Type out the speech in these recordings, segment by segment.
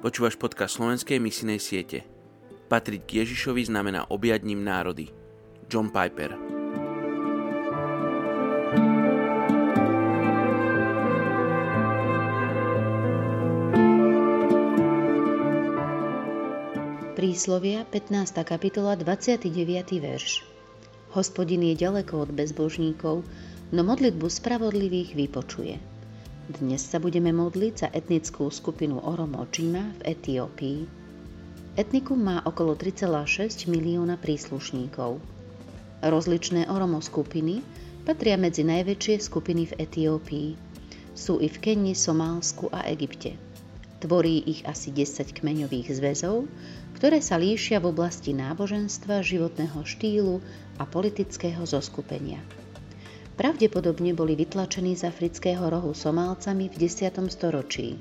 Počúvaš podcast slovenskej misinej siete. Patriť k Ježišovi znamená objať ním národy. John Piper Príslovia 15. kapitola 29. verš Hospodin je ďaleko od bezbožníkov, no modlitbu spravodlivých vypočuje. Dnes sa budeme modliť za etnickú skupinu Oromočima v Etiópii. Etnikum má okolo 3,6 milióna príslušníkov. Rozličné Oromo skupiny patria medzi najväčšie skupiny v Etiópii. Sú i v Kenii, Somálsku a Egypte. Tvorí ich asi 10 kmeňových zväzov, ktoré sa líšia v oblasti náboženstva, životného štýlu a politického zoskupenia. Pravdepodobne boli vytlačení z afrického rohu Somálcami v 10. storočí.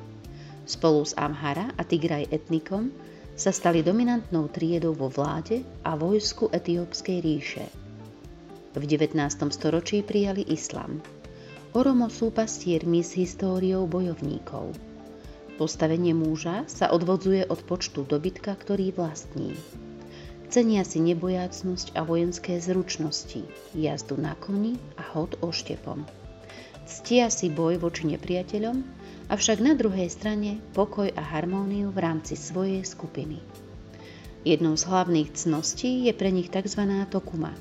Spolu s Amhara a Tigraj etnikom sa stali dominantnou triedou vo vláde a vojsku etiópskej ríše. V 19. storočí prijali islam. Oromo sú pastiermi s históriou bojovníkov. Postavenie muža sa odvodzuje od počtu dobytka, ktorý vlastní. Cenia si nebojácnosť a vojenské zručnosti, jazdu na koni a hod oštepom. Ctia si boj voči nepriateľom, avšak na druhej strane pokoj a harmóniu v rámci svojej skupiny. Jednou z hlavných cností je pre nich tzv. tokuma,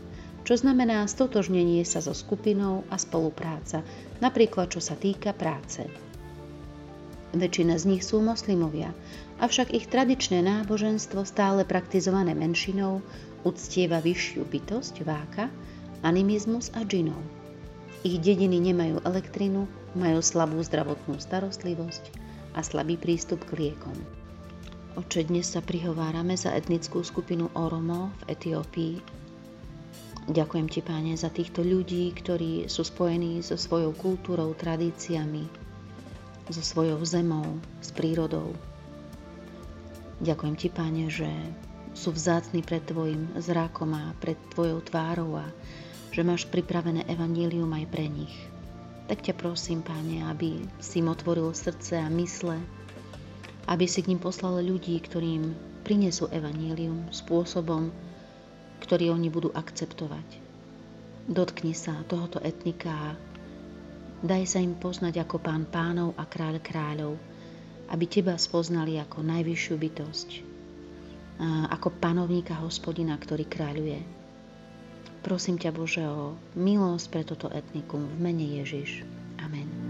čo znamená stotožnenie sa so skupinou a spolupráca, napríklad čo sa týka práce. Väčšina z nich sú moslimovia, avšak ich tradičné náboženstvo stále praktizované menšinou uctieva vyššiu bytosť, váka, animizmus a džinov. Ich dediny nemajú elektrinu, majú slabú zdravotnú starostlivosť a slabý prístup k liekom. Oče, dnes sa prihovárame za etnickú skupinu Oromo v Etiópii. Ďakujem Ti, Páne, za týchto ľudí, ktorí sú spojení so svojou kultúrou, tradíciami, so svojou zemou, s prírodou. Ďakujem ti, Pane, že sú vzácni pred Tvojim zrákom a pred Tvojou tvárou a že máš pripravené evanílium aj pre nich. Tak ťa prosím, Pane, aby si im otvoril srdce a mysle, aby si k ním poslal ľudí, ktorým prinesú evanílium spôsobom, ktorý oni budú akceptovať. Dotkni sa tohoto etnika Daj sa im poznať ako pán pánov a kráľ kráľov, aby teba spoznali ako najvyššiu bytosť, ako panovníka hospodina, ktorý kráľuje. Prosím ťa Bože o milosť pre toto etnikum v mene Ježiš. Amen.